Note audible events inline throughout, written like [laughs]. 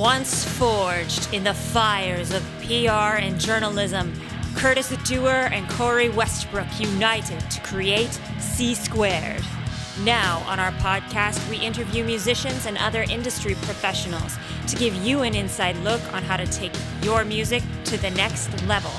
Once forged in the fires of PR and journalism, Curtis Dewar and Corey Westbrook united to create C Squared. Now, on our podcast, we interview musicians and other industry professionals to give you an inside look on how to take your music to the next level.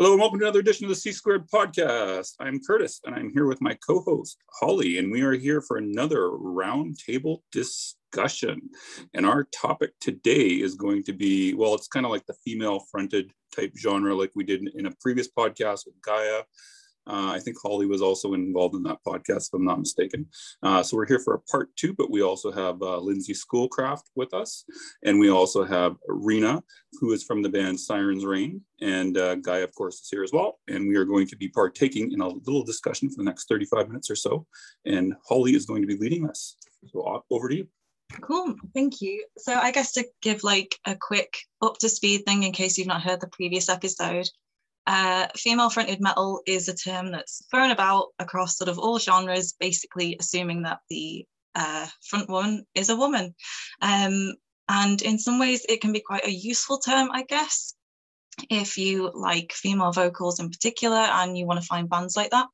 Hello and welcome to another edition of the C Squared podcast. I'm Curtis and I'm here with my co-host Holly, and we are here for another roundtable discussion. And our topic today is going to be well, it's kind of like the female-fronted type genre, like we did in a previous podcast with Gaia uh, I think Holly was also involved in that podcast, if I'm not mistaken. Uh, so we're here for a part two, but we also have uh, Lindsay Schoolcraft with us. And we also have Rena, who is from the band Sirens Reign. And uh, Guy, of course, is here as well. And we are going to be partaking in a little discussion for the next 35 minutes or so. And Holly is going to be leading us. So uh, over to you. Cool, thank you. So I guess to give like a quick up to speed thing in case you've not heard the previous episode, uh, female fronted metal is a term that's thrown about across sort of all genres, basically assuming that the uh, front one is a woman. Um, and in some ways, it can be quite a useful term, I guess, if you like female vocals in particular and you want to find bands like that.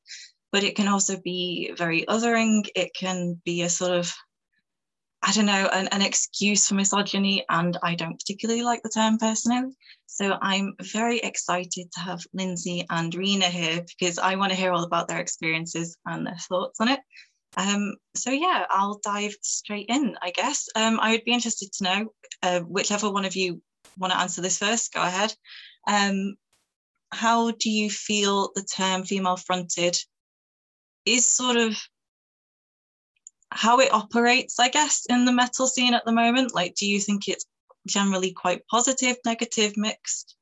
But it can also be very othering. It can be a sort of I don't know, an, an, excuse for misogyny, and I don't particularly like the term personally. So I'm very excited to have Lindsay and Rena here because I want to hear all about their experiences and their thoughts on it. Um, so yeah, I'll dive straight in, I guess. Um, I would be interested to know, uh, whichever one of you want to answer this first, go ahead. Um, how do you feel the term female fronted is sort of how it operates, I guess, in the metal scene at the moment? Like, do you think it's generally quite positive, negative, mixed?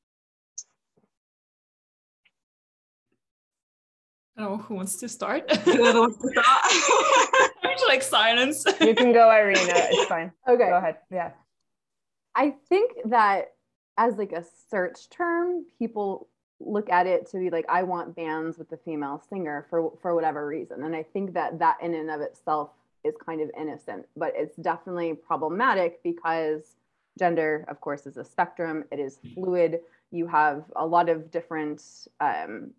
I don't know who wants to start. [laughs] Whoever wants to [laughs] start. [laughs] There's like silence. you can go, Irina. It's fine. Okay. Go ahead. Yeah. I think that as like a search term, people look at it to be like, I want bands with a female singer for for whatever reason. And I think that that in and of itself is kind of innocent, but it's definitely problematic because gender, of course, is a spectrum. It is fluid. You have a lot of different, um,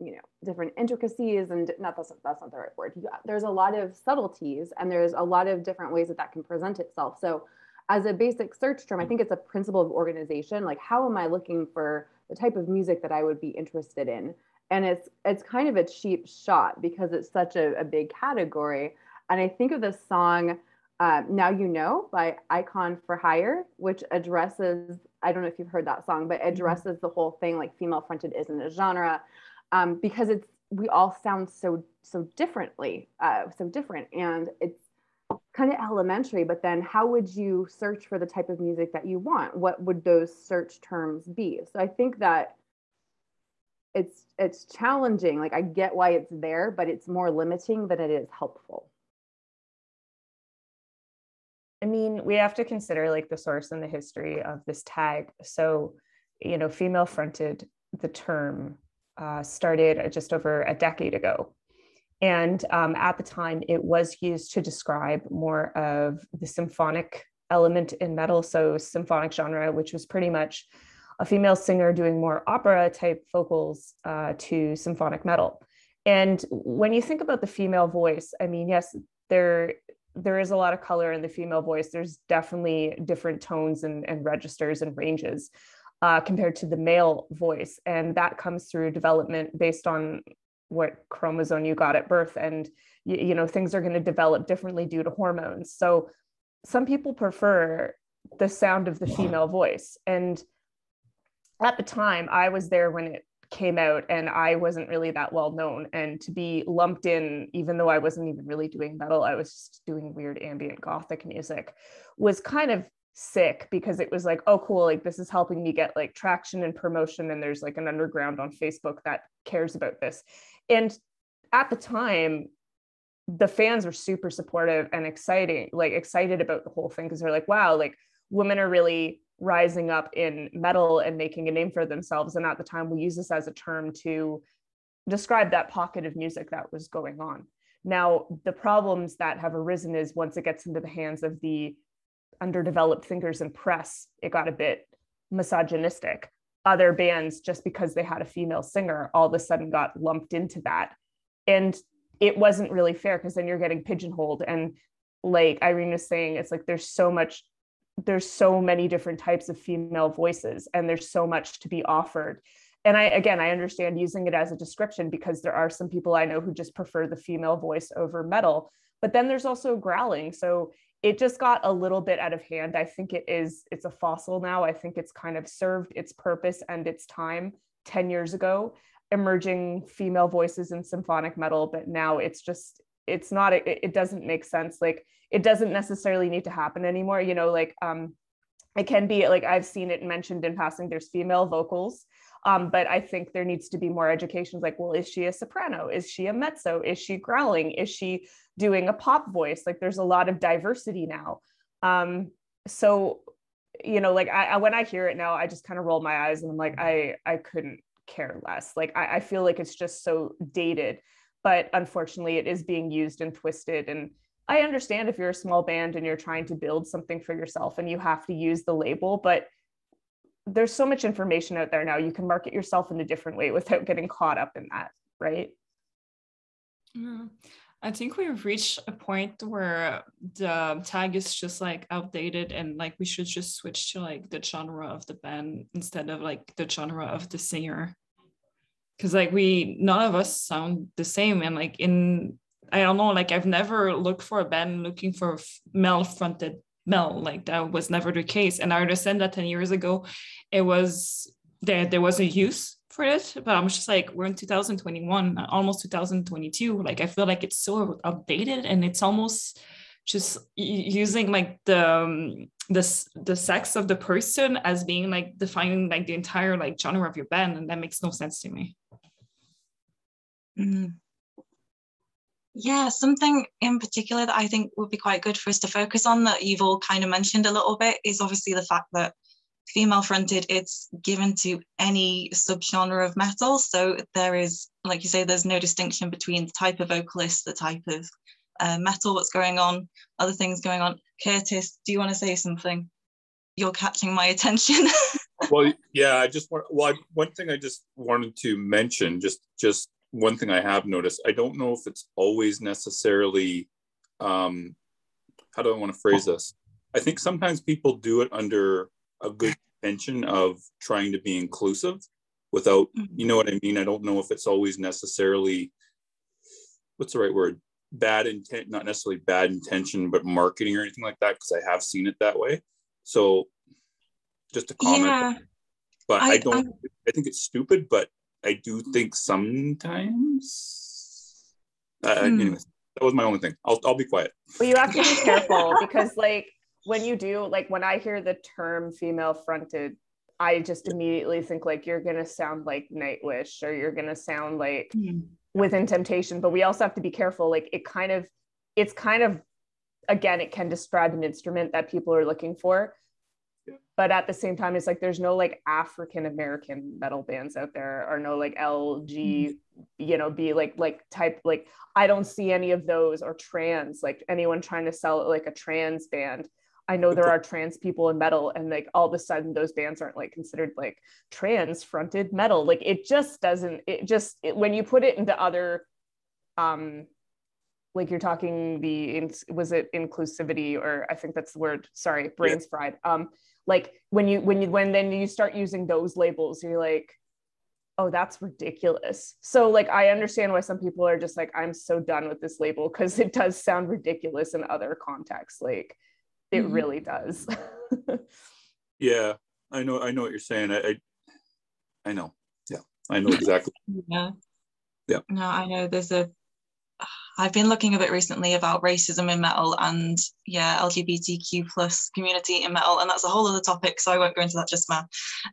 you know, different intricacies, and not that's that's not the right word. There's a lot of subtleties, and there's a lot of different ways that that can present itself. So, as a basic search term, I think it's a principle of organization. Like, how am I looking for the type of music that I would be interested in? And it's it's kind of a cheap shot because it's such a, a big category and I think of the song uh, Now You Know by Icon for Hire, which addresses, I don't know if you've heard that song, but mm-hmm. addresses the whole thing like female fronted isn't a genre um, because it's, we all sound so, so differently, uh, so different. And it's kind of elementary, but then how would you search for the type of music that you want? What would those search terms be? So I think that it's it's challenging like i get why it's there but it's more limiting than it is helpful I mean, we have to consider like the source and the history of this tag. So, you know, female fronted, the term uh, started just over a decade ago. And um, at the time, it was used to describe more of the symphonic element in metal. So, symphonic genre, which was pretty much a female singer doing more opera type vocals uh, to symphonic metal. And when you think about the female voice, I mean, yes, there there is a lot of color in the female voice. There's definitely different tones and, and registers and ranges uh, compared to the male voice. And that comes through development based on what chromosome you got at birth. And, you, you know, things are going to develop differently due to hormones. So some people prefer the sound of the female voice. And at the time, I was there when it came out and I wasn't really that well known. And to be lumped in, even though I wasn't even really doing metal, I was just doing weird ambient gothic music, was kind of sick because it was like, oh, cool, like this is helping me get like traction and promotion. And there's like an underground on Facebook that cares about this. And at the time, the fans were super supportive and exciting, like excited about the whole thing because they're like, wow, like women are really rising up in metal and making a name for themselves. And at the time, we use this as a term to describe that pocket of music that was going on. Now, the problems that have arisen is once it gets into the hands of the underdeveloped thinkers and press, it got a bit misogynistic. Other bands, just because they had a female singer, all of a sudden got lumped into that. And it wasn't really fair because then you're getting pigeonholed. And like Irene was saying, it's like there's so much, there's so many different types of female voices, and there's so much to be offered and I again I understand using it as a description because there are some people I know who just prefer the female voice over metal. But then there's also growling. So it just got a little bit out of hand. I think it is it's a fossil now. I think it's kind of served its purpose and its time 10 years ago, emerging female voices in symphonic metal, but now it's just it's not it, it doesn't make sense. Like it doesn't necessarily need to happen anymore. You know, like um it can be like I've seen it mentioned in passing. There's female vocals um, but I think there needs to be more education. Like, well, is she a soprano? Is she a mezzo? Is she growling? Is she doing a pop voice? Like, there's a lot of diversity now. Um, so, you know, like I, I, when I hear it now, I just kind of roll my eyes and I'm like, I I couldn't care less. Like, I, I feel like it's just so dated. But unfortunately, it is being used and twisted and I understand if you're a small band and you're trying to build something for yourself and you have to use the label, but there's so much information out there now you can market yourself in a different way [laughs] without getting caught up in that right yeah. I think we've reached a point where the tag is just like outdated and like we should just switch to like the genre of the band instead of like the genre of the singer. Cause like we none of us sound the same and like in I don't know, like I've never looked for a band looking for male fronted Mel. Like that was never the case. And I understand that 10 years ago, it was there, there was a use for it, but I'm just like, we're in 2021, almost 2022. Like I feel like it's so outdated and it's almost just using like the um, the the sex of the person as being like defining like the entire like genre of your band and that makes no sense to me mm. Yeah, something in particular that I think would be quite good for us to focus on that you've all kind of mentioned a little bit is obviously the fact that female fronted it's given to any subgenre of metal. So there is like you say there's no distinction between the type of vocalist the type of uh, metal what's going on other things going on. Curtis do you want to say something? You're catching my attention. [laughs] Well yeah i just want well I, one thing i just wanted to mention just just one thing I have noticed, I don't know if it's always necessarily, um, how do I want to phrase this? I think sometimes people do it under a good intention of trying to be inclusive without, mm-hmm. you know what I mean? I don't know if it's always necessarily, what's the right word? Bad intent, not necessarily bad intention, but marketing or anything like that, because I have seen it that way. So just a comment. Yeah. But I, I don't, I, I think it's stupid, but I do think sometimes. Uh, mm. Anyways, that was my only thing. I'll I'll be quiet. Well, you have to be [laughs] careful because like when you do like when I hear the term female fronted, I just immediately think like you're gonna sound like Nightwish or you're gonna sound like mm. within temptation. But we also have to be careful. Like it kind of, it's kind of again, it can describe an instrument that people are looking for but at the same time it's like there's no like african american metal bands out there or no like lg mm-hmm. you know be like like type like i don't see any of those or trans like anyone trying to sell like a trans band. I know there are trans people in metal and like all of a sudden those bands aren't like considered like trans fronted metal. Like it just doesn't it just it, when you put it into other um like you're talking the was it inclusivity or i think that's the word sorry brains yeah. fried. Um like when you when you when then you start using those labels you're like oh that's ridiculous. So like i understand why some people are just like i'm so done with this label because it does sound ridiculous in other contexts. Like it mm-hmm. really does. [laughs] Yeah i know i know what you're saying. I, I i know. Yeah i know [laughs] exactly. Yeah. Yeah. No i know there's a I've been looking a bit recently about racism in metal and yeah, LGBTQ plus community in metal, and that's a whole other topic. So I won't go into that just now.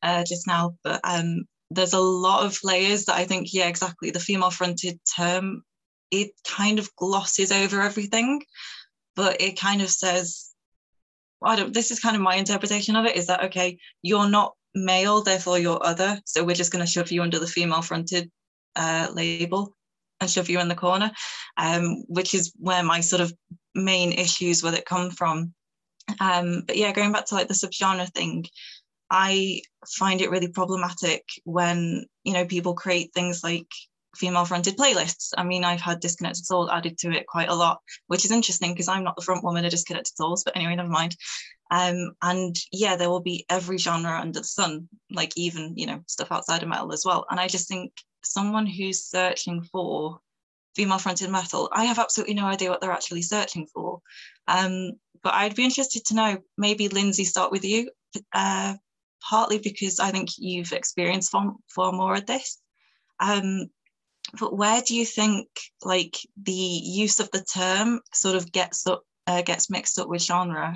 Uh, just now, but um, there's a lot of layers that I think, yeah, exactly. The female-fronted term, it kind of glosses over everything, but it kind of says, I don't. This is kind of my interpretation of it. Is that okay? You're not male, therefore you're other. So we're just going to shove you under the female-fronted uh, label and shove you in the corner, um, which is where my sort of main issues with it come from. Um, but yeah, going back to like the subgenre thing, I find it really problematic when you know people create things like female fronted playlists. I mean, I've had Disconnected Souls added to it quite a lot, which is interesting because I'm not the front woman of Disconnected Souls, but anyway, never mind. Um, and yeah, there will be every genre under the sun, like even, you know, stuff outside of metal as well. And I just think someone who's searching for female fronted metal, I have absolutely no idea what they're actually searching for. Um, but I'd be interested to know, maybe Lindsay, start with you, uh, partly because I think you've experienced far, far more of this. Um, but where do you think like the use of the term sort of gets up uh, gets mixed up with genre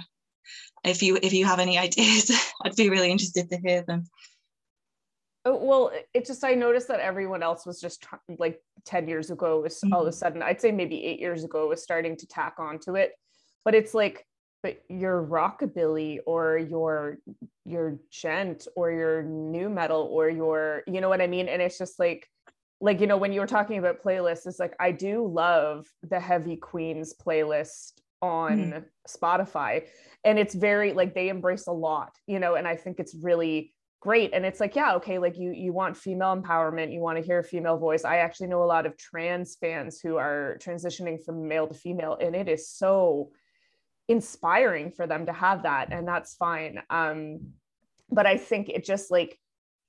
if you if you have any [laughs] ideas i'd be really interested to hear them oh, well it just i noticed that everyone else was just like 10 years ago was mm-hmm. all of a mm-hmm. sudden i'd say maybe eight years ago was starting to tack onto it but it's like but your rockabilly or your your djent or your nu metal or your you know what i mean and it's just like like you know when you were talking about playlists it's like i do love the heavy queens playlist on mm. spotify and it's very like they embrace a lot you know and i think it's really great. And it's like yeah okay like you you want female empowerment you want to hear a female voice. I actually know a lot of trans fans who are transitioning from male to female and it is so inspiring for them to have that and that's fine. Um but i think it just like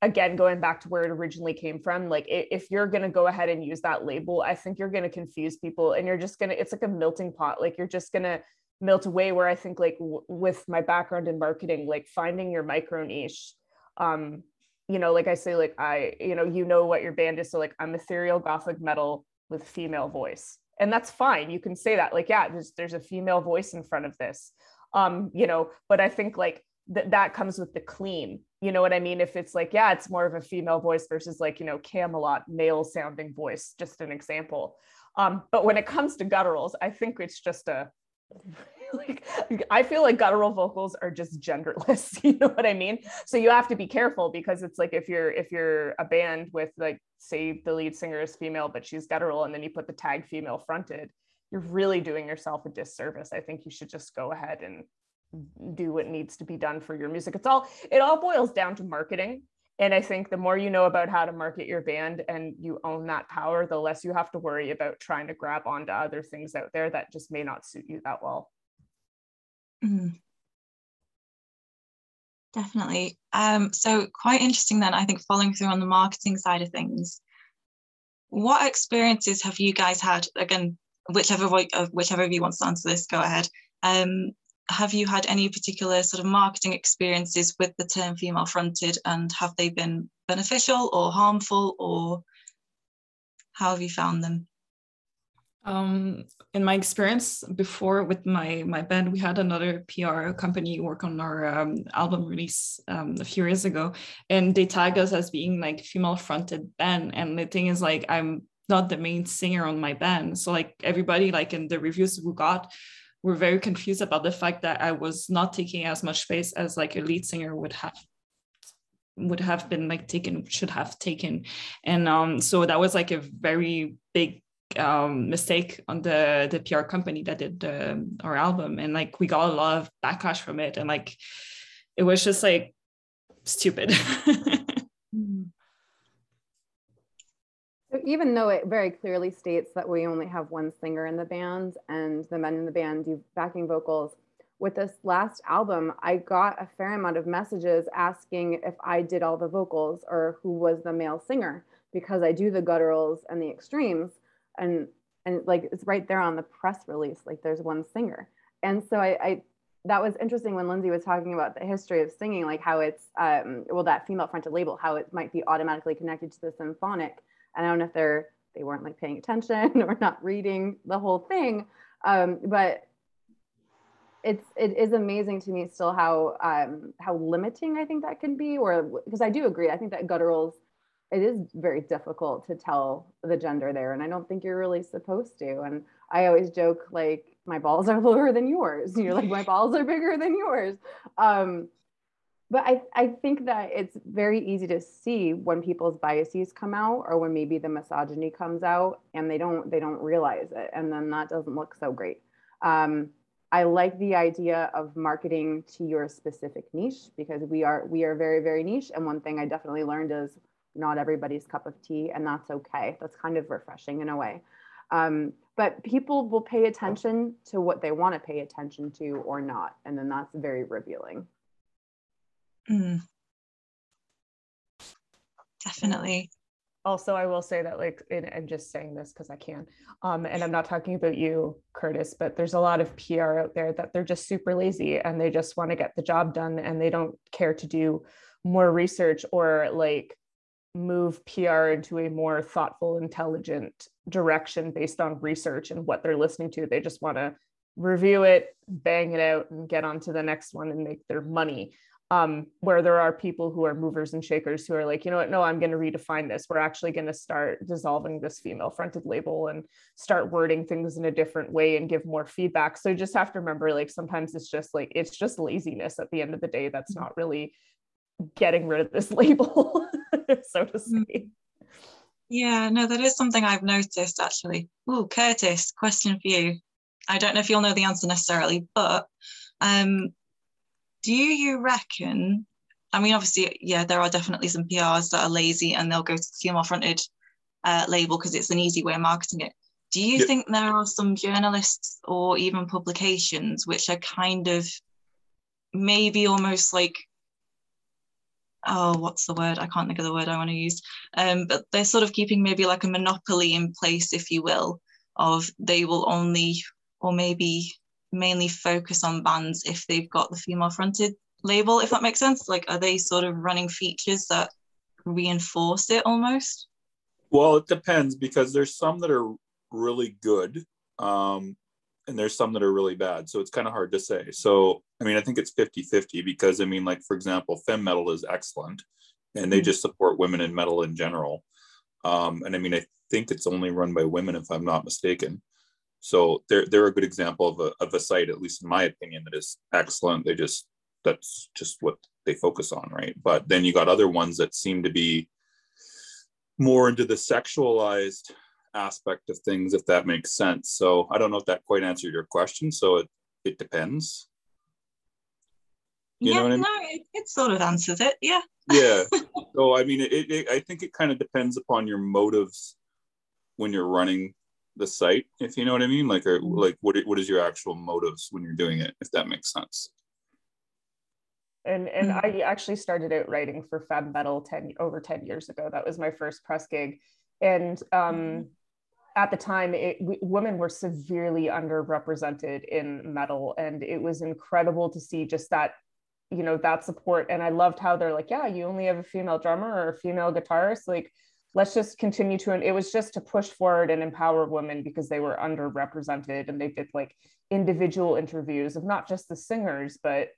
again going back to where it originally came from like if you're going to go ahead and use that label i think you're going to confuse people and you're just going to it's like a melting pot. Like you're just going to melt away where i think like w- with my background in marketing like finding your micro niche um you know like i say like i you know you know what your band is. So like i'm ethereal gothic metal with female voice. And that's fine. You can say that like yeah there's there's a female voice in front of this. Um you know but i think like that that comes with the clean. You know what i mean? If it's like yeah it's more of a female voice versus like you know Kamelot male sounding voice just an example. Um, but when it comes to gutturals i think it's just a like i feel like guttural vocals are just genderless [laughs] you know what i mean so you have to be careful because it's like if you're if you're a band with like say the lead singer is female but she's guttural and then you put the tag female fronted you're really doing yourself a disservice i think you should just go ahead and do what needs to be done for your music. It's all it all boils down to marketing. And I think the more you know about how to market your band and you own that power, the less you have to worry about trying to grab onto other things out there that just may not suit you that well. Mm. Definitely. Um, so quite interesting then, I think following through on the marketing side of things. What experiences have you guys had? Again, whichever way, whichever of you wants to answer this, go ahead. Um, have you had any particular sort of marketing experiences with the term female fronted and have they been beneficial or harmful or how have you found them? Um, in my experience before with my my band, we had another PR company work on our um, album release um, a few years ago, and they tagged us as being like female fronted band. And the thing is, like, I'm not the main singer on my band, so like everybody like in the reviews we got were very confused about the fact that I was not taking as much space as like a lead singer would have would have been like taken should have taken and um so that was like a very big um mistake on the the PR company that did the, our album. And like we got a lot of backlash from it. And like it was just like stupid. [laughs] So even though it very clearly states that we only have one singer in the band and the men in the band do backing vocals, with this last album, I got a fair amount of messages asking if I did all the vocals or who was the male singer because I do the gutturals and the extremes. And and like it's right there on the press release, like there's one singer. And so I, I that was interesting when Lindsay was talking about the history of singing, like how it's um, well that female fronted label, how it might be automatically connected to the symphonic and I don't know if they're they weren't like paying attention [laughs] or not reading the whole thing, um, but it's it is amazing to me still how um, how limiting I think that can be. Or because I do agree, I think that gutturals it is very difficult to tell the gender there, and I don't think you're really supposed to. And I always joke like my balls are [laughs] lower than yours. You're like my balls are bigger than yours. Um, but I, I think that it's very easy to see when people's biases come out or when maybe the misogyny comes out and they don't they don't realize it and then that doesn't look so great um, i like the idea of marketing to your specific niche because we are we are very very niche and one thing i definitely learned is not everybody's cup of tea and that's okay that's kind of refreshing in a way um, but people will pay attention to what they want to pay attention to or not and then that's very revealing Mm. Definitely. Also, I will say that, like, and I'm just saying this because I can, um, and I'm not talking about you, Curtis, but there's a lot of PR out there that they're just super lazy and they just want to get the job done and they don't care to do more research or like move PR into a more thoughtful, intelligent direction based on research and what they're listening to. They just want to review it, bang it out, and get on to the next one and make their money um, where there are people who are movers and shakers who are like, you know what, no, I'm going to redefine this. We're actually going to start dissolving this female fronted label and start wording things in a different way and give more feedback. So you just have to remember, like, sometimes it's just like, it's just laziness at the end of the day. That's not really getting rid of this label, [laughs] so to speak. Yeah, no, that is something I've noticed actually. Oh, Curtis, question for you. I don't know if you'll know the answer necessarily, but um, do you reckon? I mean, obviously, yeah, there are definitely some PRs that are lazy and they'll go to the female fronted uh, label because it's an easy way of marketing it. Do you yep. think there are some journalists or even publications which are kind of maybe almost like oh what's the word i can't think of the word i want to use um, but they're sort of keeping maybe like a monopoly in place if you will of they will only or maybe mainly focus on bands if they've got the female fronted label, if that makes sense? Like, are they sort of running features that reinforce it almost? Well, it depends because there's some that are really good um, and there's some that are really bad. So it's kind of hard to say. So, I mean, I think it's 50 50 because, I mean, like, for example, Femme Metal is excellent and they mm-hmm. just support women in metal in general. Um, and I mean, I think it's only run by women, if I'm not mistaken. So they're they're a good example of a of a site, at least in my opinion, that is excellent. They just that's just what they focus on, right? But then you got other ones that seem to be more into the sexualized aspect of things, if that makes sense. So I don't know if that quite answered your question. So it it depends. You yeah, I mean? no, it, it, sort of answers it. Yeah. yeah. [laughs] So I mean, it, it I think it kind of depends upon your motives when you're running the site, if you know what I mean. Like, or, mm-hmm. like what what is your actual motives when you're doing it, if that makes sense. And and mm-hmm. I actually started out writing for Femme Metal ten over ten years ago. That was my first press gig, and um, mm-hmm. at the time, it, we, women were severely underrepresented in metal, and it was incredible to see just that you know that support and i loved how they're like yeah you only have a female drummer or a female guitarist. Like let's just continue to and it was just to push forward and empower women because they were underrepresented and they did like individual interviews of not just the singers but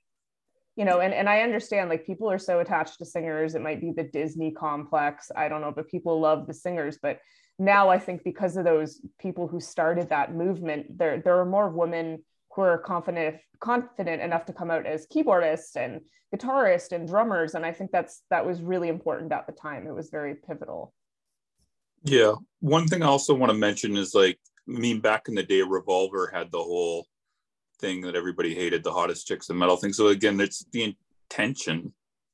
you know and, and i understand like people are so attached to singers. It might be the disney complex. I don't know but people love the singers. But now i think because of those people who started that movement there there are more women who are confident confident enough to come out as keyboardists and guitarists and drummers and i think that's that was really important at the time it was very pivotal yeah. One thing I also want to mention is like, I mean, back in the day, Revolver had the whole thing that everybody hated, the hottest chicks in metal thing. So again, it's the intention.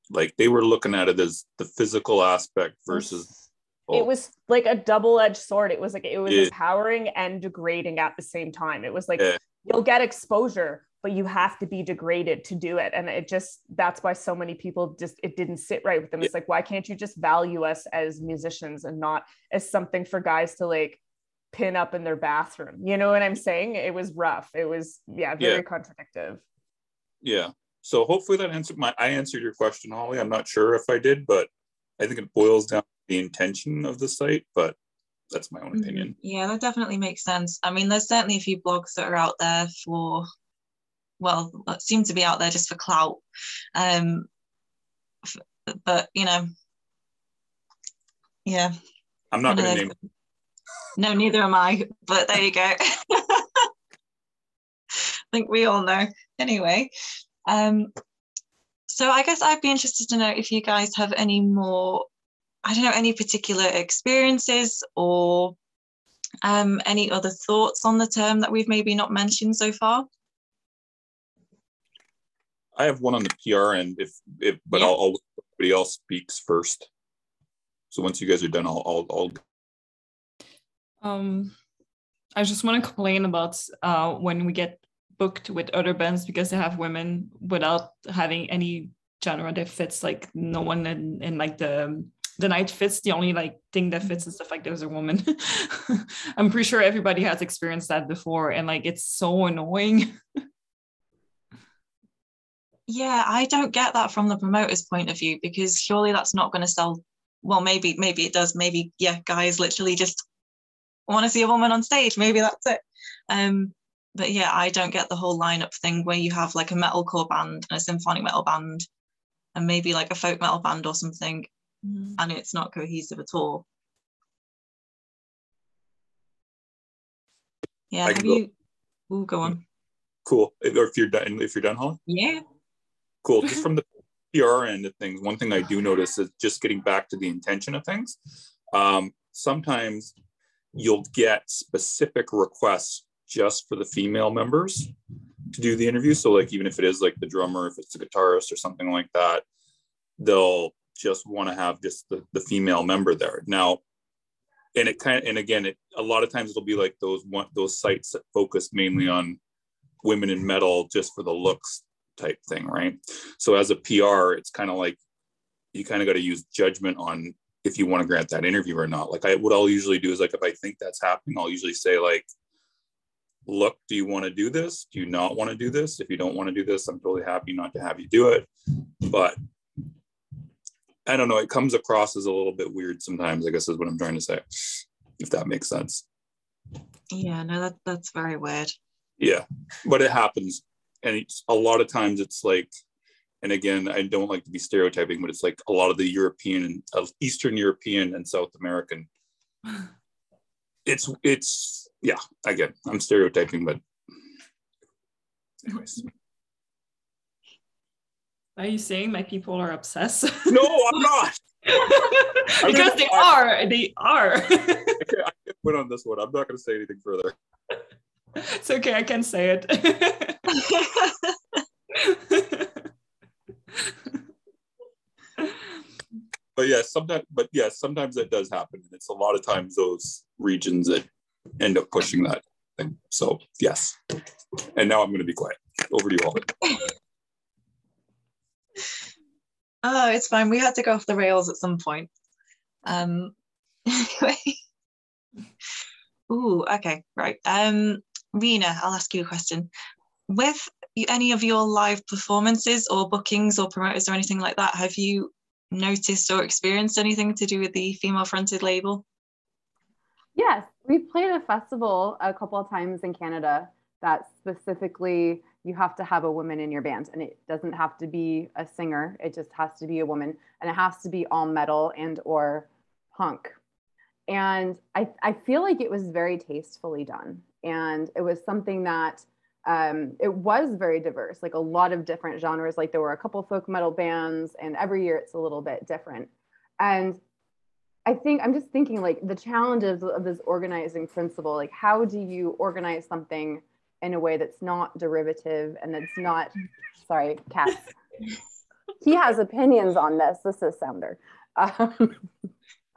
Like they were looking at it as the physical aspect versus. Oh. It was like a double-edged sword. It was like it was yeah. empowering and degrading at the same time. It was like yeah. You'll get exposure, but you have to be degraded to do it. And it just that's why so many people just it didn't sit right with them. It's like why can't you just value us as musicians and not as something for guys to like pin up in their bathroom? You know what i'm saying? It was rough. It was yeah very yeah. contradictive. Yeah. So hopefully that answered my i answered your question holly. I'm not sure if i did but i think it boils down to the intention of the site but that's my own mm-hmm. opinion. Yeah, that definitely makes sense. I mean, there's certainly a few blogs that are out there for well seem to be out there just for clout um but you know yeah i'm not going to name no neither am i but there you go [laughs] i think we all know anyway um so I guess I'd be interested to know if you guys have any more, I don't know, any particular experiences or um, any other thoughts on the term that we've maybe not mentioned so far? I have one on the PR end, if if but yeah. I'll, I'll everybody else speaks first. So once you guys are done, I'll I'll, I'll... um I just want to complain about uh when we get booked with other bands because they have women without having any genre that fits like no one in, in like the the night fits. The only like thing that fits is the fact there's a woman. [laughs] I'm pretty sure everybody has experienced that before and like it's so annoying. [laughs] Yeah i don't get that from the promoter's point of view because surely that's not going to sell well maybe maybe it does. Maybe yeah guys literally just want to see a woman on stage. Maybe that's it. Um but yeah i don't get the whole lineup thing where you have like a metalcore band and a symphonic metal band and maybe like a folk metal band or something mm-hmm. and it's not cohesive at all. Yeah have you oh go on. Cool. Or if you're done if you're done holly? Yeah. Cool. Just [laughs] from the pr end of things one thing i do notice is just getting back to the intention of things. Um, sometimes you'll get specific requests just for the female members to do the interview. So like even if it is like the drummer, if it's a guitarist or something like that, they'll just want to have just the, the female member there. Now, and it kind of and again, it a lot of times it'll be like those one those sites that focus mainly on women in metal just for the looks type thing, right? So as a PR, it's kind of like you kind of got to use judgment on if you want to grant that interview or not. Like I what I'll usually do is like if I think that's happening, I'll usually say like look, do you want to do this? Do you not want to do this? If you don't want to do this, I'm totally happy not to have you do it. But I don't know, it comes across as a little bit weird sometimes, I guess is what I'm trying to say, if that makes sense. Yeah, no, that, that's very weird. Yeah, but it happens. And it's, a lot of times it's like, and again, I don't like to be stereotyping, but it's like a lot of the European and uh, Eastern European and South American. [laughs] It's, it's, yeah, again, I'm stereotyping, but anyways. Are you saying my people are obsessed? No, I'm [laughs] not. [laughs] because they are. They are. [laughs] I, can't put on this one. I'm not going to say anything further. It's okay. I can say it. but yeah, sometimes. But yeah, sometimes that does happen, and it's a lot of times those regions that end up pushing that thing. So yes. And now I'm going to be quiet. Over to you all. [laughs] oh, it's fine. We had to go off the rails at some point. Um, [laughs] anyway. Ooh, okay, right. Um, Rena, I'll ask you a question. With any of your live performances or bookings or promoters or anything like that, have you noticed or experienced anything to do with the female fronted label? Yes, we played a festival a couple of times in Canada that specifically you have to have a woman in your band. And it doesn't have to be a singer. It just has to be a woman. And it has to be all metal and or punk. And I, I feel like it was very tastefully done. And it was something that um, it was very diverse like a lot of different genres. Like there were a couple folk metal bands and every year it's a little bit different. And I think I'm just thinking like the challenges of this organizing principle. Like, how do you organize something in a way that's not derivative and that's [laughs] not, sorry, cats. [laughs] he has opinions on this. This is Sounder. Um,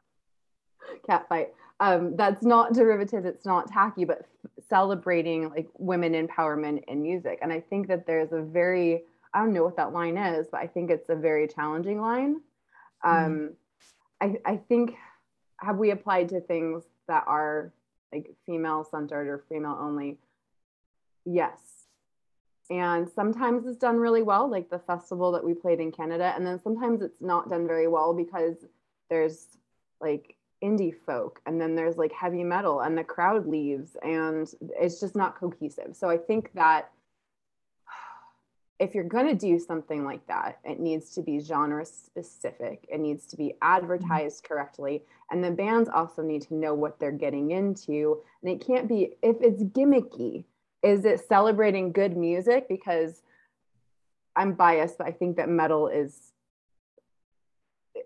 [laughs] cat fight. Um, that's not derivative. It's not tacky, but celebrating like women empowerment in music. And I think that there's a very, I don't know what that line is, but I think it's a very challenging line. Um, mm I, I think have we applied to things that are like female centered or female only? Yes. And sometimes it's done really well, like the festival that we played in Canada. And then sometimes it's not done very well because there's like indie folk and then there's like heavy metal and the crowd leaves and it's just not cohesive. So I think that [sighs] if you're going to do something like that, it needs to be genre specific. It needs to be advertised correctly. And the bands also need to know what they're getting into. And it can't be, if it's gimmicky, is it celebrating good music? Because I'm biased, but I think that metal is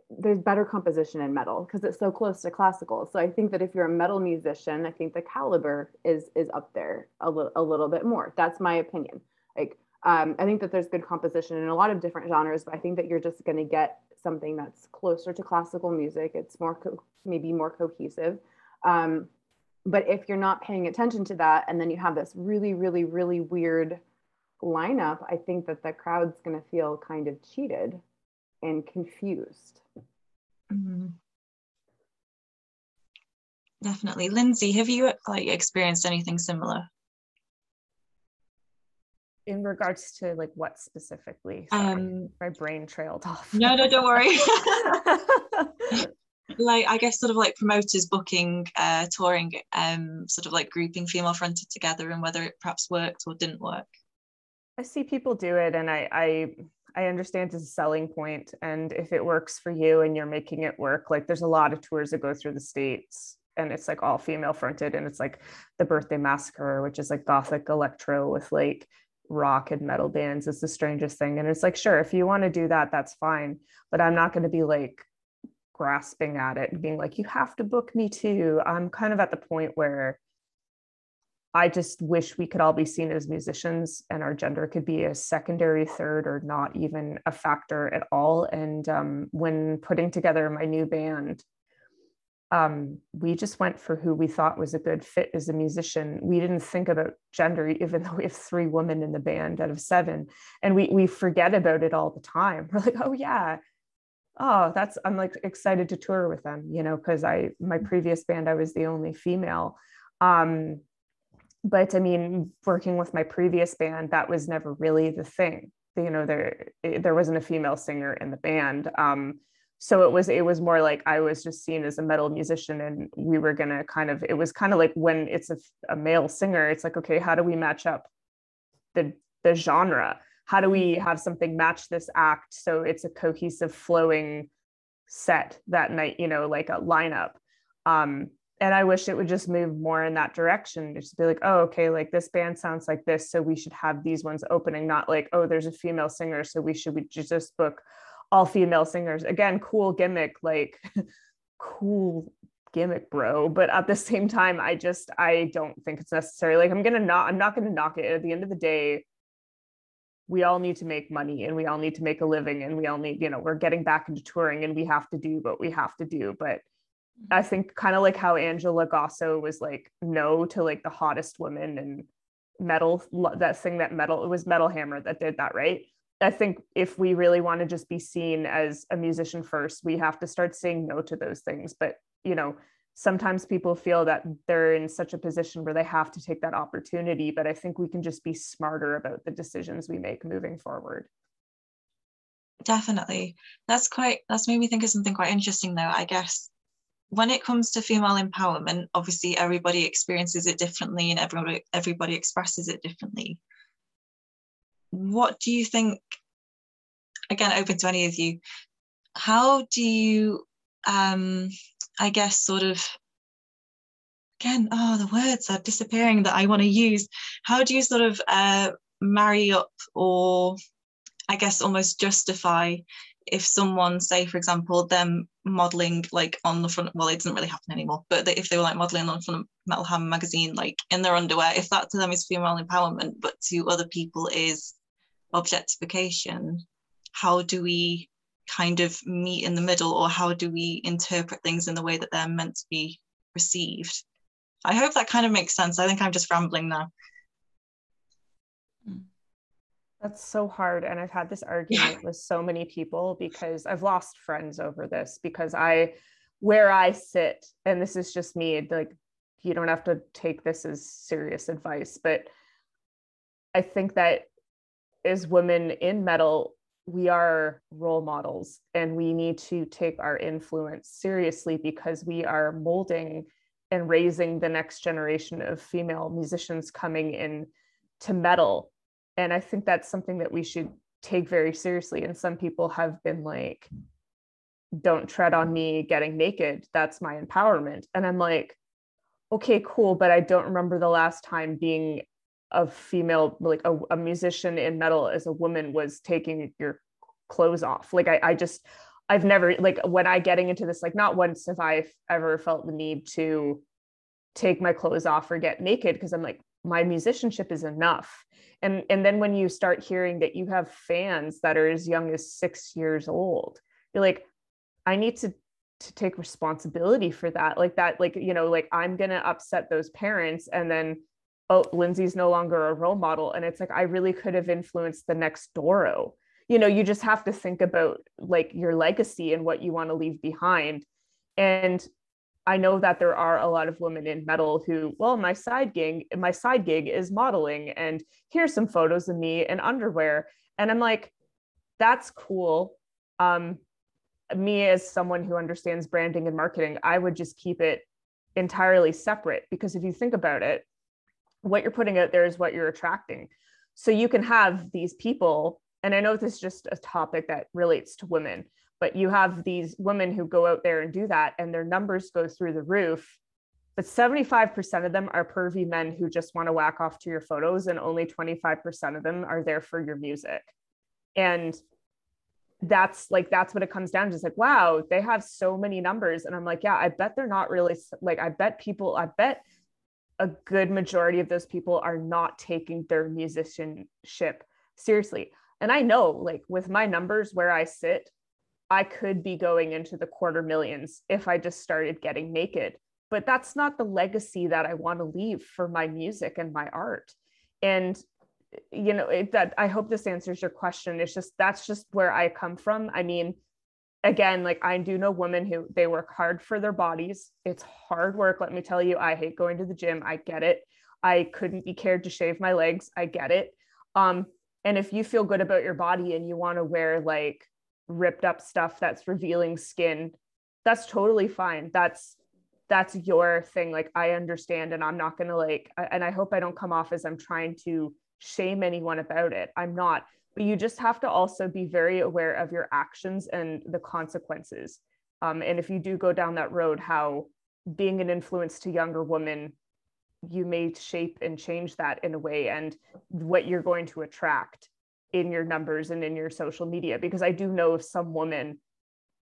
there's better composition in metal because it's so close to classical. So I think that if you're a metal musician, I think the caliber is is up there a little a little bit more. That's my opinion. Like um, I think that there's good composition in a lot of different genres, but I think that you're just going to get something that's closer to classical music. It's more co- maybe more cohesive. Um, but if you're not paying attention to that, and then you have this really, really, really weird lineup, I think that the crowd's going to feel kind of cheated and confused. Mm-hmm. Definitely. Lindsay, have you like experienced anything similar? In regards to like what specifically? Sorry, um, my brain trailed off. No, no, don't worry. [laughs] [laughs] like I guess sort of like promoters booking, uh, touring, um, sort of like grouping female fronted together and whether it perhaps worked or didn't work. I see people do it and I I I understand it's a selling point. And if it works for you and you're making it work, like there's a lot of tours that go through the States and it's like all female fronted and it's like the birthday massacre, which is like gothic electro with like rock and metal bands. It's the strangest thing. And it's like, sure, if you want to do that, that's fine. But I'm not going to be like grasping at it and being like, you have to book me too. I'm kind of at the point where I just wish we could all be seen as musicians and our gender could be a secondary, third, or not even a factor at all. And um, when putting together my new band, um, we just went for who we thought was a good fit as a musician. We didn't think about gender, even though we have three women in the band out of seven, and we we forget about it all the time. [laughs] We're like, oh yeah, oh that's I'm like excited to tour with them, you know, because I my previous band I was the only female. Um, but I mean, working with my previous band, that was never really the thing. You know, there there wasn't a female singer in the band. Um, so it was it was more like I was just seen as a metal musician, and we were gonna kind of it was kind of like when it's a, a male singer, it's like okay, how do we match up the the genre? How do we have something match this act so it's a cohesive, flowing set that night? You know, like a lineup. Um, and I wish it would just move more in that direction. Just be like, oh, okay, like this band sounds like this, so we should have these ones opening. Not like, oh, there's a female singer, so we should we just book all female singers. Again, cool gimmick, like [laughs] cool gimmick, bro. But at the same time, I just I don't think it's necessary. Like I'm gonna not I'm not gonna knock it. At the end of the day, we all need to make money and we all need to make a living and we all need, you know, we're getting back into touring and we have to do what we have to do. But I mm-hmm. think kind of like how Angela Gossow was like no to like the hottest woman and metal that thing that metal it was Metal Hammer that did that right. I think if we really want to just be seen as a musician first, we have to start saying no to those things. But you know, sometimes people feel that they're in such a position where they have to take that opportunity. But I think we can just be smarter about the decisions we make moving forward. Definitely. That's quite that's made me think of something quite interesting though. I guess when it comes to female empowerment, obviously everybody experiences it differently and everybody everybody expresses it differently. What do you think? Again, open to any of you. How do you, um, I guess, sort of again, oh, the words are disappearing that I want to use. How do you sort of uh, marry up or, I guess, almost justify if someone say for example them modeling like on the front well it doesn't really happen anymore but if they were like modeling on the front of metal hammer magazine like in their underwear if that to them is female empowerment but to other people is objectification how do we kind of meet in the middle or how do we interpret things in the way that they're meant to be received? I hope that kind of makes sense. I think i'm just rambling now. Hmm. That's so hard. And I've had this argument with so many people because I've lost friends over this because I, where I sit, and this is just me, like, you don't have to take this as serious advice, but I think that as women in metal, we are role models and we need to take our influence seriously because we are molding and raising the next generation of female musicians coming in to metal. And i think that's something that we should take very seriously. And some people have been like don't tread on me getting naked. That's my empowerment. And i'm like okay cool. But i don't remember the last time being a female like a, a musician in metal as a woman was taking your clothes off. Like I, I just i've never like when i getting into this like not once have i ever felt the need to take my clothes off or get naked because i'm like my musicianship is enough. And and then when you start hearing that you have fans that are as young as six years old you're like i need to to take responsibility for that. Like that like you know like i'm gonna upset those parents and then oh lindsay's no longer a role model and it's like i really could have influenced the next doro you know you just have to think about like your legacy and what you want to leave behind and I know that there are a lot of women in metal who, well, my side gig, my side gig is modeling, and here's some photos of me in underwear. And I'm like, that's cool. Um, me as someone who understands branding and marketing, I would just keep it entirely separate because if you think about it, what you're putting out there is what you're attracting. So you can have these people, and I know this is just a topic that relates to women, but you have these women who go out there and do that and their numbers go through the roof but 75% of them are pervy men who just want to whack off to your photos and only 25% of them are there for your music. And that's like that's what it comes down to. It's like wow they have so many numbers. And i'm like yeah i bet they're not really like i bet people i bet a good majority of those people are not taking their musicianship seriously and i know like with my numbers where i sit I could be going into the quarter millions if I just started getting naked. But that's not the legacy that I want to leave for my music and my art. And you know it, that I hope this answers your question. It's just that's just where I come from. I mean, again, like I do know women who they work hard for their bodies. It's hard work. Let me tell you, I hate going to the gym. I get it. I couldn't be cared to shave my legs. I get it. Um, and if you feel good about your body and you want to wear like ripped up stuff that's revealing skin that's totally fine that's that's your thing like i understand and i'm not to like and i hope i don't come off as i'm trying to shame anyone about it i'm not but you just have to also be very aware of your actions and the consequences. Um, and if you do go down that road how being an influence to younger women you may shape and change that in a way and what you're going to attract in your numbers and in your social media. Because I do know of some women,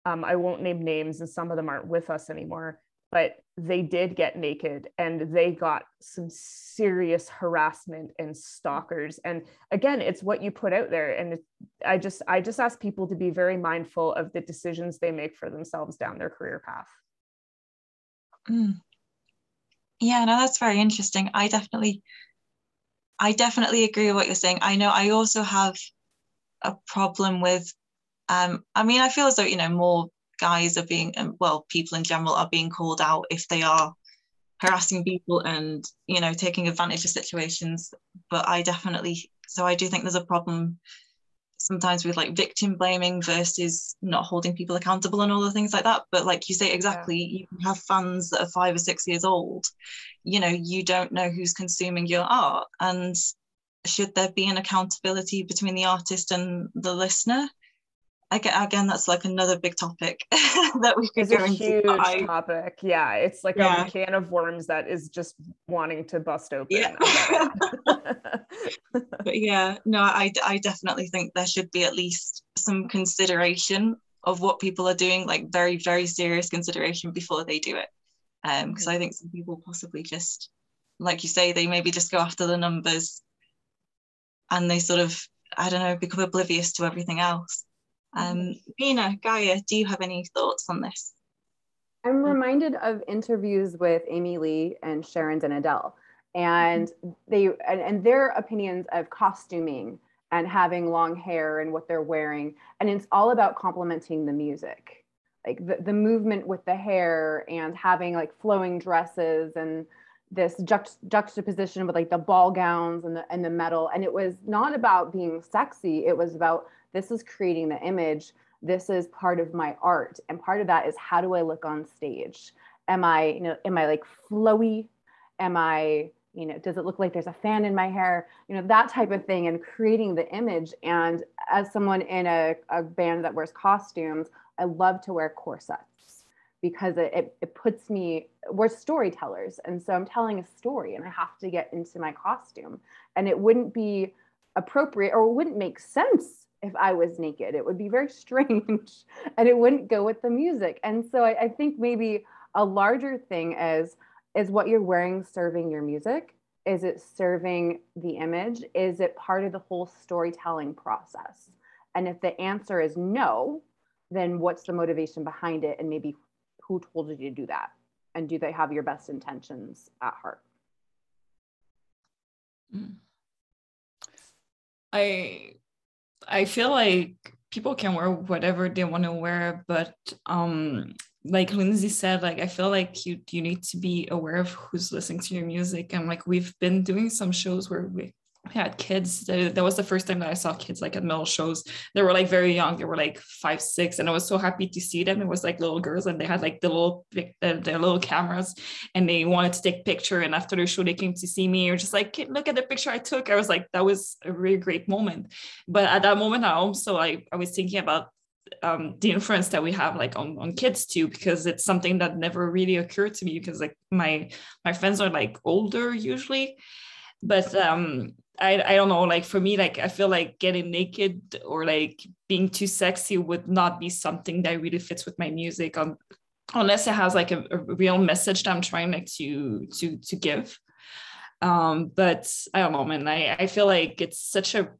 um, I won't name names and some of them aren't with us anymore, but they did get naked and they got some serious harassment and stalkers. And again, it's what you put out there. And I just, I just ask people to be very mindful of the decisions they make for themselves down their career path. Mm. Yeah, no, that's very interesting. I definitely I definitely agree with what you're saying. I know I also have a problem with, um, I mean, I feel as though, you know, more guys are being, um, well, people in general are being called out if they are harassing people and, you know, taking advantage of situations. But I definitely, so I do think there's a problem sometimes with like victim blaming versus not holding people accountable and all the things like that but like you say exactly yeah. you have fans that are five or six years old you know you don't know who's consuming your art and should there be an accountability between the artist and the listener again that's like another big topic [laughs] that we could it's go a into. huge I, topic yeah it's like yeah. a can of worms that is just wanting to bust open yeah. [laughs] [laughs] but yeah no I, I definitely think there should be at least some consideration of what people are doing like very very serious consideration before they do it um because mm-hmm. i think some people possibly just like you say they maybe just go after the numbers and they sort of i don't know become oblivious to everything else um, Mina, Gaia, do you have any thoughts on this? I'm reminded of interviews with Amy Lee and Sharon den Adel, and they and, and their opinions of costuming and having long hair and what they're wearing, and it's all about complementing the music, like the, the movement with the hair and having like flowing dresses and this juxt- juxtaposition with like the ball gowns and the and the metal, and it was not about being sexy; it was about this is creating the image this is part of my art and part of that is how do i look on stage? Am i you know am i like flowy? Am i you know does it look like there's a fan in my hair? You know that type of thing and creating the image. And as someone in a, a band that wears costumes i love to wear corsets because it, it, it puts me we're storytellers. And so i'm telling a story and i have to get into my costume. And it wouldn't be appropriate or wouldn't make sense if i was naked it would be very [laughs] strange and it wouldn't go with the music. And so I, I think maybe a larger thing is is what you're wearing serving your music? Is it serving the image? Is it part of the whole storytelling process? And if the answer is no then what's the motivation behind it? And maybe who told you to do that? And do they have your best intentions at heart? Mm. i i feel like people can wear whatever they want to wear but um like lindsay said like i feel like you you need to be aware of who's listening to your music. And like we've been doing some shows where we had kids. That was the first time that i saw kids like at metal shows. They were like very young. They were like five six and i was so happy to see them. It was like little girls and they had like the little their little cameras and they wanted to take picture and after the show they came to see me. Or just like look at the picture i took. I was like that was a really great moment. But at that moment i also like i was thinking about um, the influence that we have like on, on kids too because it's something that never really occurred to me because like my my friends are like older usually. But um I, I don't know like for me like i feel like getting naked or like being too sexy would not be something that really fits with my music on unless it has like a, a real message that i'm trying like to to to give. Um but i don't know man i i feel like it's such a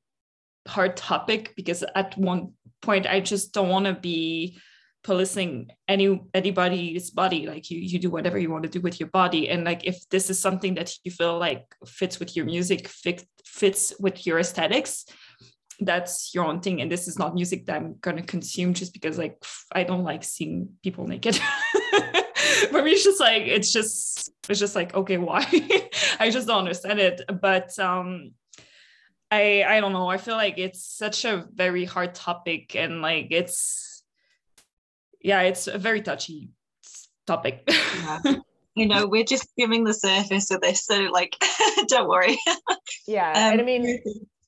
hard topic because at one point i just don't want to be policing any anybody's body like you you do whatever you want to do with your body. And like if this is something that you feel like fits with your music fit, fits with your aesthetics that's your own thing. And this is not music that i'm going to consume just because like i don't like seeing people naked. [laughs] For me it's just like it's just it's just like okay why? [laughs] I just don't understand it. But um i i don't know. I feel like it's such a very hard topic and like it's yeah, it's a very touchy topic. yeah. [laughs] You know, we're just skimming the surface of this, so like, [laughs] don't worry. yeah, um, and I mean,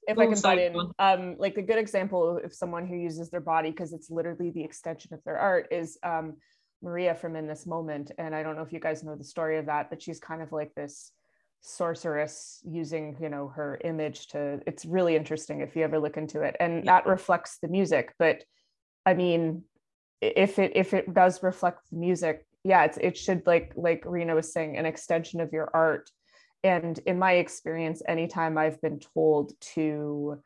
if I can butt in, um, like a good example of someone who uses their body because it's literally the extension of their art is um, Maria from In This Moment, and I don't know if you guys know the story of that, but she's kind of like this sorceress using you know her image to it's really interesting if you ever look into it and yeah. that reflects the music but i mean if it if it does reflect the music yeah it's it should like like rena was saying an extension of your art. And in my experience anytime i've been told to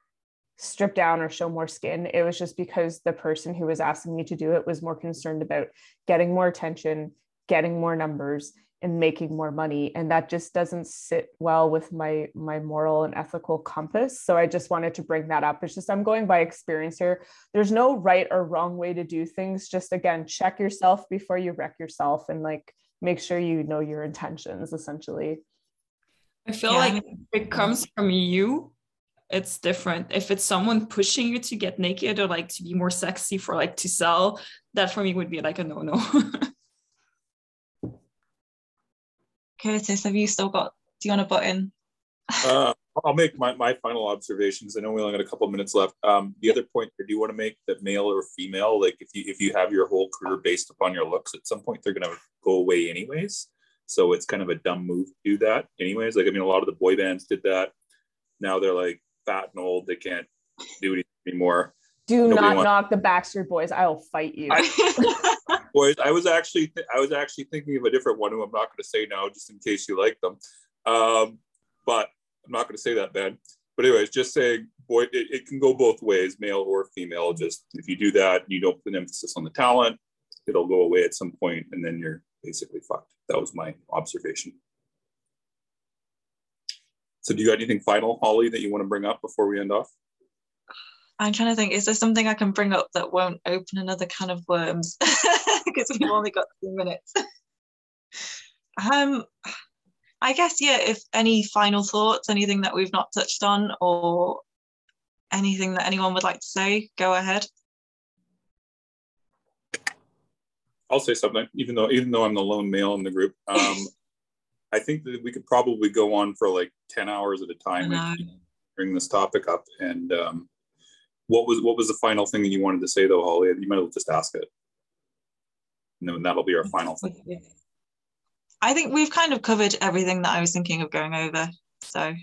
strip down or show more skin it was just because the person who was asking me to do it was more concerned about getting more attention getting more numbers and making more money and that just doesn't sit well with my my moral and ethical compass. So i just wanted to bring that up. It's just i'm going by experience here. There's no right or wrong way to do things. Just again check yourself before you wreck yourself and like make sure you know your intentions essentially. I feel yeah. like it comes from you it's different. If it's someone pushing you to get naked or like to be more sexy for like to sell that for me would be like a no no [laughs] Curtis, have you still got, do you want to butt in? uh, I'll make my, my final observations. I know we only got a couple minutes left. Um, the other point I do want to make that male or female, like if you if you have your whole career based upon your looks, at some point they're gonna go away anyways. So it's kind of a dumb move to do that anyways. Like I mean, a lot of the boy bands did that. Now they're like fat and old; they can't do it anymore. Do Nobody not wants- knock the Backstreet Boys. I will fight you. I, [laughs] boys. I was actually th- I was actually thinking of a different one who I'm not going to say now, just in case you like them. Um, but I'm not going to say that, Ben. But anyways, just saying, boy, it, it, can go both ways, male or female. Just if you do that, you don't put an emphasis on the talent, it'll go away at some point, and then you're basically fucked. That was my observation. So, do you got anything final, Holly, that you want to bring up before we end off? I'm trying to think, is there something I can bring up that won't open another can of worms? [laughs] [laughs] Because we've only got two minutes. [laughs] um, I guess, yeah, if any final thoughts, anything that we've not touched on, or anything that anyone would like to say, go ahead. I'll say something, even though even though I'm the lone male in the group. Um, [laughs] I think that we could probably go on for like 10 hours at a time and bring this topic up. And um, what was what was the final thing that you wanted to say though, Holly? You might have just ask it. And then that'll be our final thing. I think we've kind of covered everything that I was thinking of going over. So,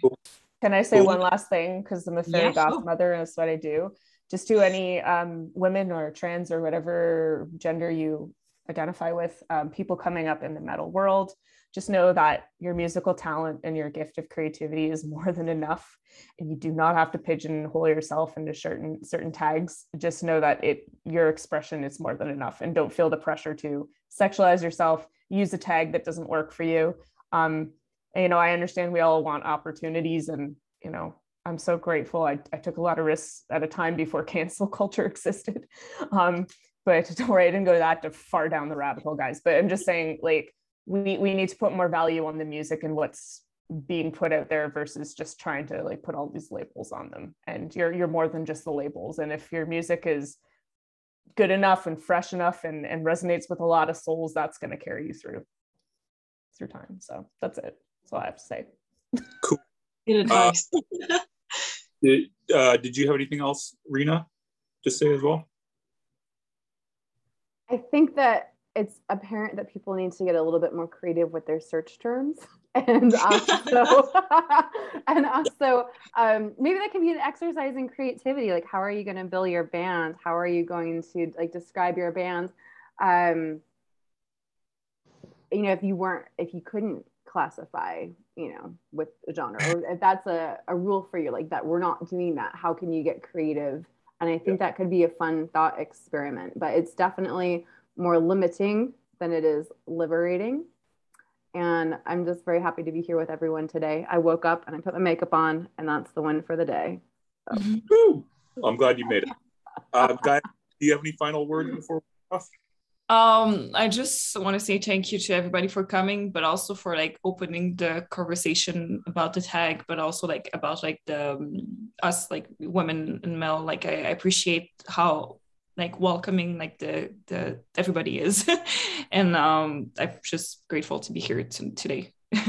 can I say Cool. one last thing? Because I'm a fairy Yeah, sure. godmother, and that's what I do. Just to any um, women or trans or whatever gender you identify with, um, people coming up in the metal world, just know that your musical talent and your gift of creativity is more than enough, and you do not have to pigeonhole yourself into certain certain tags. Just know that it your expression is more than enough, and don't feel the pressure to sexualize yourself. Use a tag that doesn't work for you. Um, and, you know, I understand we all want opportunities, and you know, I'm so grateful. I, I took a lot of risks at a time before [laughs] cancel culture existed. Um, but [laughs] don't worry, I didn't go that far down the rabbit hole, guys. But I'm just saying, like, we we need to put more value on the music and what's being put out there versus just trying to like put all these labels on them. And you're you're more than just the labels. And if your music is good enough and fresh enough and, and resonates with a lot of souls, that's going to carry you through through time. So that's it. That's all I have to say. good advice. [laughs] Did, uh, did you have anything else, Rena, to say as well? I think that it's apparent that people need to get a little bit more creative with their search terms. [laughs] And [laughs] also, [laughs] and also, um, maybe that can be an exercise in creativity. Like, how are you going to bill your band? How are you going to like describe your band? Um, you know, if you weren't, if you couldn't classify, you know, with a genre, or if that's a, a rule for you, like that, we're not doing that. How can you get creative? And I think that could be a fun thought experiment, but it's definitely more limiting than it is liberating. And I'm just very happy to be here with everyone today. I woke up and I put my makeup on, and that's the win for the day. Woo! I'm glad you made it. Uh, guys, do you have any final words before we off? Um, I just want to say thank you to everybody for coming, but also for like opening the conversation about the tag, but also like about like the um, us like women and male. Like I, I appreciate how like welcoming like the the everybody is, [laughs] and um, I'm just grateful to be here t- today. [laughs]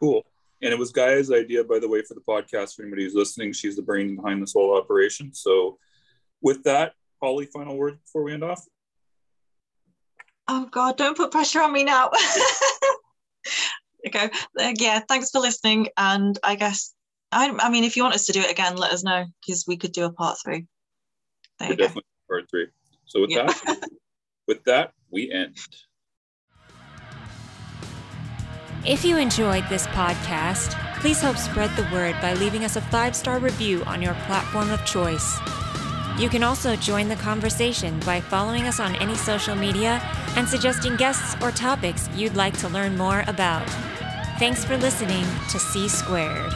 Cool. And it was Gaia's idea, by the way, for the podcast. For anybody who's listening, she's the brain behind this whole operation. So, with that, Holly, final word before we end off. Oh God, don't put pressure on me now. [laughs] okay. Uh, yeah, thanks for listening. And I guess I, I mean, if you want us to do it again, let us know because we could do a part three. There We're you go. Definitely part three. So with Yeah. that, with that, we end. If you enjoyed this podcast, please help spread the word by leaving us a five star review on your platform of choice. You can also join the conversation by following us on any social media and suggesting guests or topics you'd like to learn more about. Thanks for listening to C Squared.